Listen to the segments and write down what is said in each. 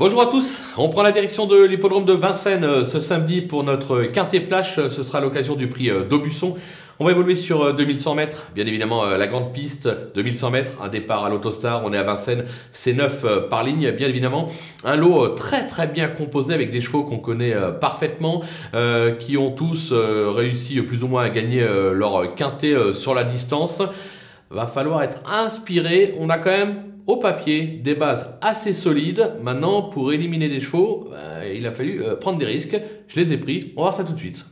Bonjour à tous, on prend la direction de l'hippodrome de Vincennes euh, ce samedi pour notre quintet flash, euh, ce sera l'occasion du prix euh, d'Aubusson. On va évoluer sur 2100 mètres, bien évidemment la grande piste, 2100 mètres, un départ à l'autostar, on est à Vincennes, c'est 9 par ligne, bien évidemment. Un lot très très bien composé avec des chevaux qu'on connaît parfaitement, qui ont tous réussi plus ou moins à gagner leur quintet sur la distance. Va falloir être inspiré, on a quand même au papier des bases assez solides. Maintenant, pour éliminer des chevaux, bah, il a fallu euh, prendre des risques. Je les ai pris. On va voir ça tout de suite.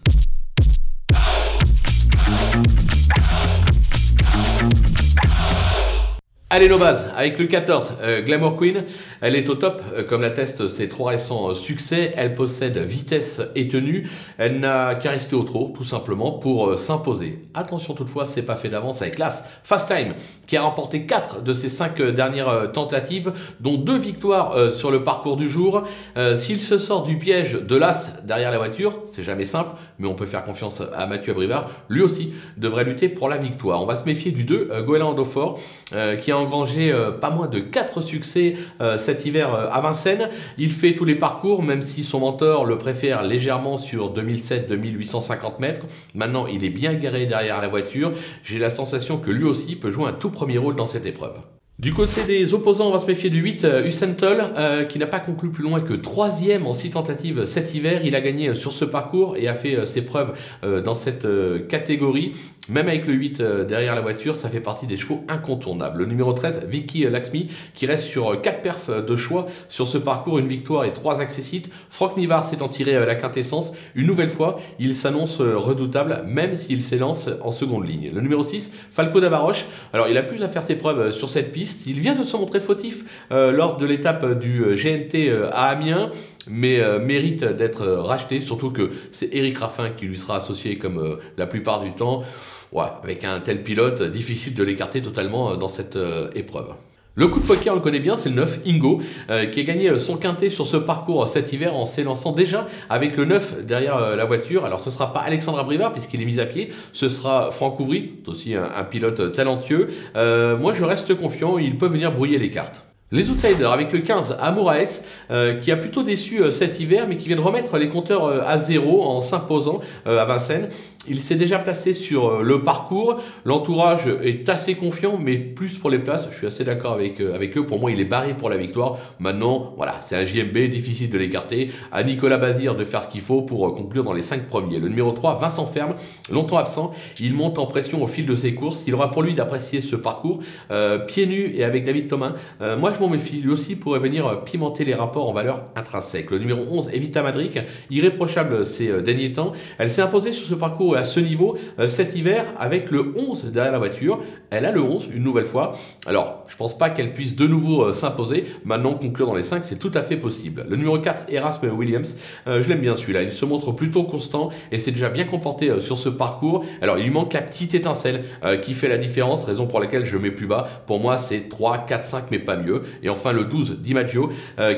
Allez nos bases, avec le 14, euh, Glamour Queen, elle est au top, euh, comme l'attestent ses trois récents euh, succès, elle possède vitesse et tenue, elle n'a qu'à rester au trot, tout simplement, pour s'imposer. Attention toutefois, c'est pas fait d'avance avec l'As Fast Time, qui a remporté 4 de ses 5 dernières tentatives, dont 2 victoires sur le parcours du jour. S'il se sort du piège de l'As derrière la voiture, c'est jamais simple, mais on peut faire confiance à Mathieu Abrivard, lui aussi devrait lutter pour la victoire. On va se méfier du 2, Goéland Andofort, qui a euh, pas moins de 4 succès euh, cet hiver euh, à Vincennes. Il fait tous les parcours, même si son mentor le préfère légèrement sur 2007-2850 mètres. Maintenant, il est bien garé derrière la voiture. J'ai la sensation que lui aussi peut jouer un tout premier rôle dans cette épreuve. Du côté des opposants, on va se méfier du 8, euh, qui n'a pas conclu plus loin que troisième en six tentatives cet hiver. Il a gagné sur ce parcours et a fait ses preuves dans cette catégorie. Même avec le 8 euh, derrière la voiture, ça fait partie des chevaux incontournables. Le numéro 13, Vicky Laxmi, qui reste sur 4 euh, perfs euh, de choix sur ce parcours, une victoire et 3 accessites. Franck Nivard s'étant tiré la quintessence. Une nouvelle fois, il s'annonce redoutable, même s'il s'élance en seconde ligne. Le numéro 6, Falco Davaroche. Alors, il a plus à faire ses preuves sur cette piste. Il vient de se montrer fautif lors de l'étape du GNT à Amiens mais mérite d'être racheté, surtout que c'est Eric Raffin qui lui sera associé comme la plupart du temps avec un tel pilote, difficile de l'écarter totalement euh, dans cette euh, épreuve. Le coup de poker, on le connaît bien, c'est le 9, Ingo, euh, qui a gagné son quintet sur ce parcours cet hiver en s'élançant déjà avec le 9 derrière la voiture. Alors ce ne sera pas Alexandre Abrivard puisqu'il est mis à pied, ce sera Franck Ouvry, aussi un, pilote talentueux. moi je reste confiant, il peut venir brouiller les cartes. Les outsiders avec le 15 Amouraes qui a plutôt déçu cet hiver mais qui vient de remettre les compteurs à zéro en s'imposant à Vincennes. Il s'est déjà placé sur euh, le parcours. L'entourage est assez confiant, mais plus pour les places. Je suis assez d'accord avec, euh, avec eux. Pour moi, il est barré pour la victoire. Maintenant, voilà, c'est un JMB, difficile de l'écarter. À Nicolas Bazir de faire ce qu'il faut pour euh, conclure dans les 5 premiers. Le numéro 3, Vincent Ferme, longtemps absent. Il monte en pression au fil de ses courses. Il aura pour lui d'apprécier ce parcours. pieds nus et avec David Thomas. moi, je m'en méfie. Lui aussi pourrait venir pimenter les rapports en valeur intrinsèque. Le numéro 11, Evita Madric, irréprochable ces derniers temps. Elle s'est imposée sur ce parcours à ce niveau euh, cet hiver avec le 11 derrière la voiture. Elle a le 11 une nouvelle fois. Alors, je pense pas qu'elle puisse de nouveau euh, s'imposer. Maintenant, conclure dans les 5, c'est tout à fait possible. Le numéro 4, Erasme Williams, euh, je l'aime bien celui-là. Il se montre plutôt constant et c'est déjà bien comporté sur ce parcours. Alors, il lui manque la petite étincelle qui fait la différence, raison pour laquelle je mets plus bas. Pour moi, c'est 3, 4, 5, mais pas mieux. Et enfin, le 12, DiMaggio,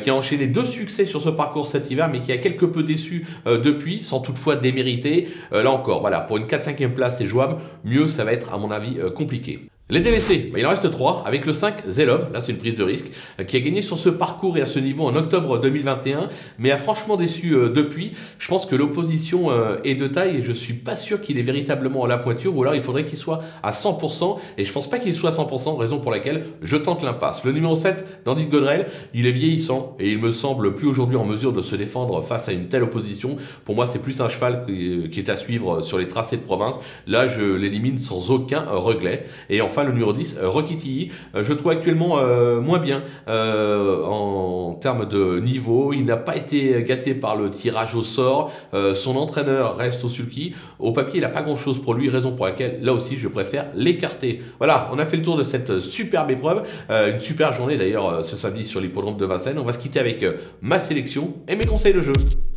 qui a enchaîné deux succès sur ce parcours cet hiver, mais qui a quelque peu déçu depuis, sans toutefois démériter. là encore, voilà, pour une 4-5e place, c'est jouable. Mieux, ça va être, à mon avis, euh, compliqué. Les DVC, bah, il en reste 3 avec le 5 Zelov, là c'est une prise de risque, euh, qui a gagné sur ce parcours et à ce niveau en octobre 2021, mais a franchement déçu euh, depuis. Je pense que l'opposition euh, est de taille et je suis pas sûr qu'il est véritablement à la pointure, ou alors il faudrait qu'il soit à 100%, et je pense pas qu'il soit à 100%, raison pour laquelle je tente l'impasse. Le numéro 7, Dandy Godrel, il est vieillissant et il me semble plus aujourd'hui en mesure de se défendre face à une telle opposition. Pour moi, c'est plus un cheval qui est à suivre sur les tracés de province. Là, je l'élimine sans aucun regret. Et enfin, le numéro 10, Rocky euh, je trouve actuellement euh, moins bien euh, en termes de niveau. Il n'a pas été gâté par le tirage au sort. son entraîneur reste au sulky. Au papier, il n'a pas grand-chose pour lui, raison pour laquelle, là aussi, je préfère l'écarter. Voilà, on a fait le tour de cette superbe épreuve. une super journée d'ailleurs ce samedi sur l'hippodrome de Vincennes. On va se quitter avec ma sélection et mes conseils de jeu.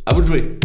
À vous de jouer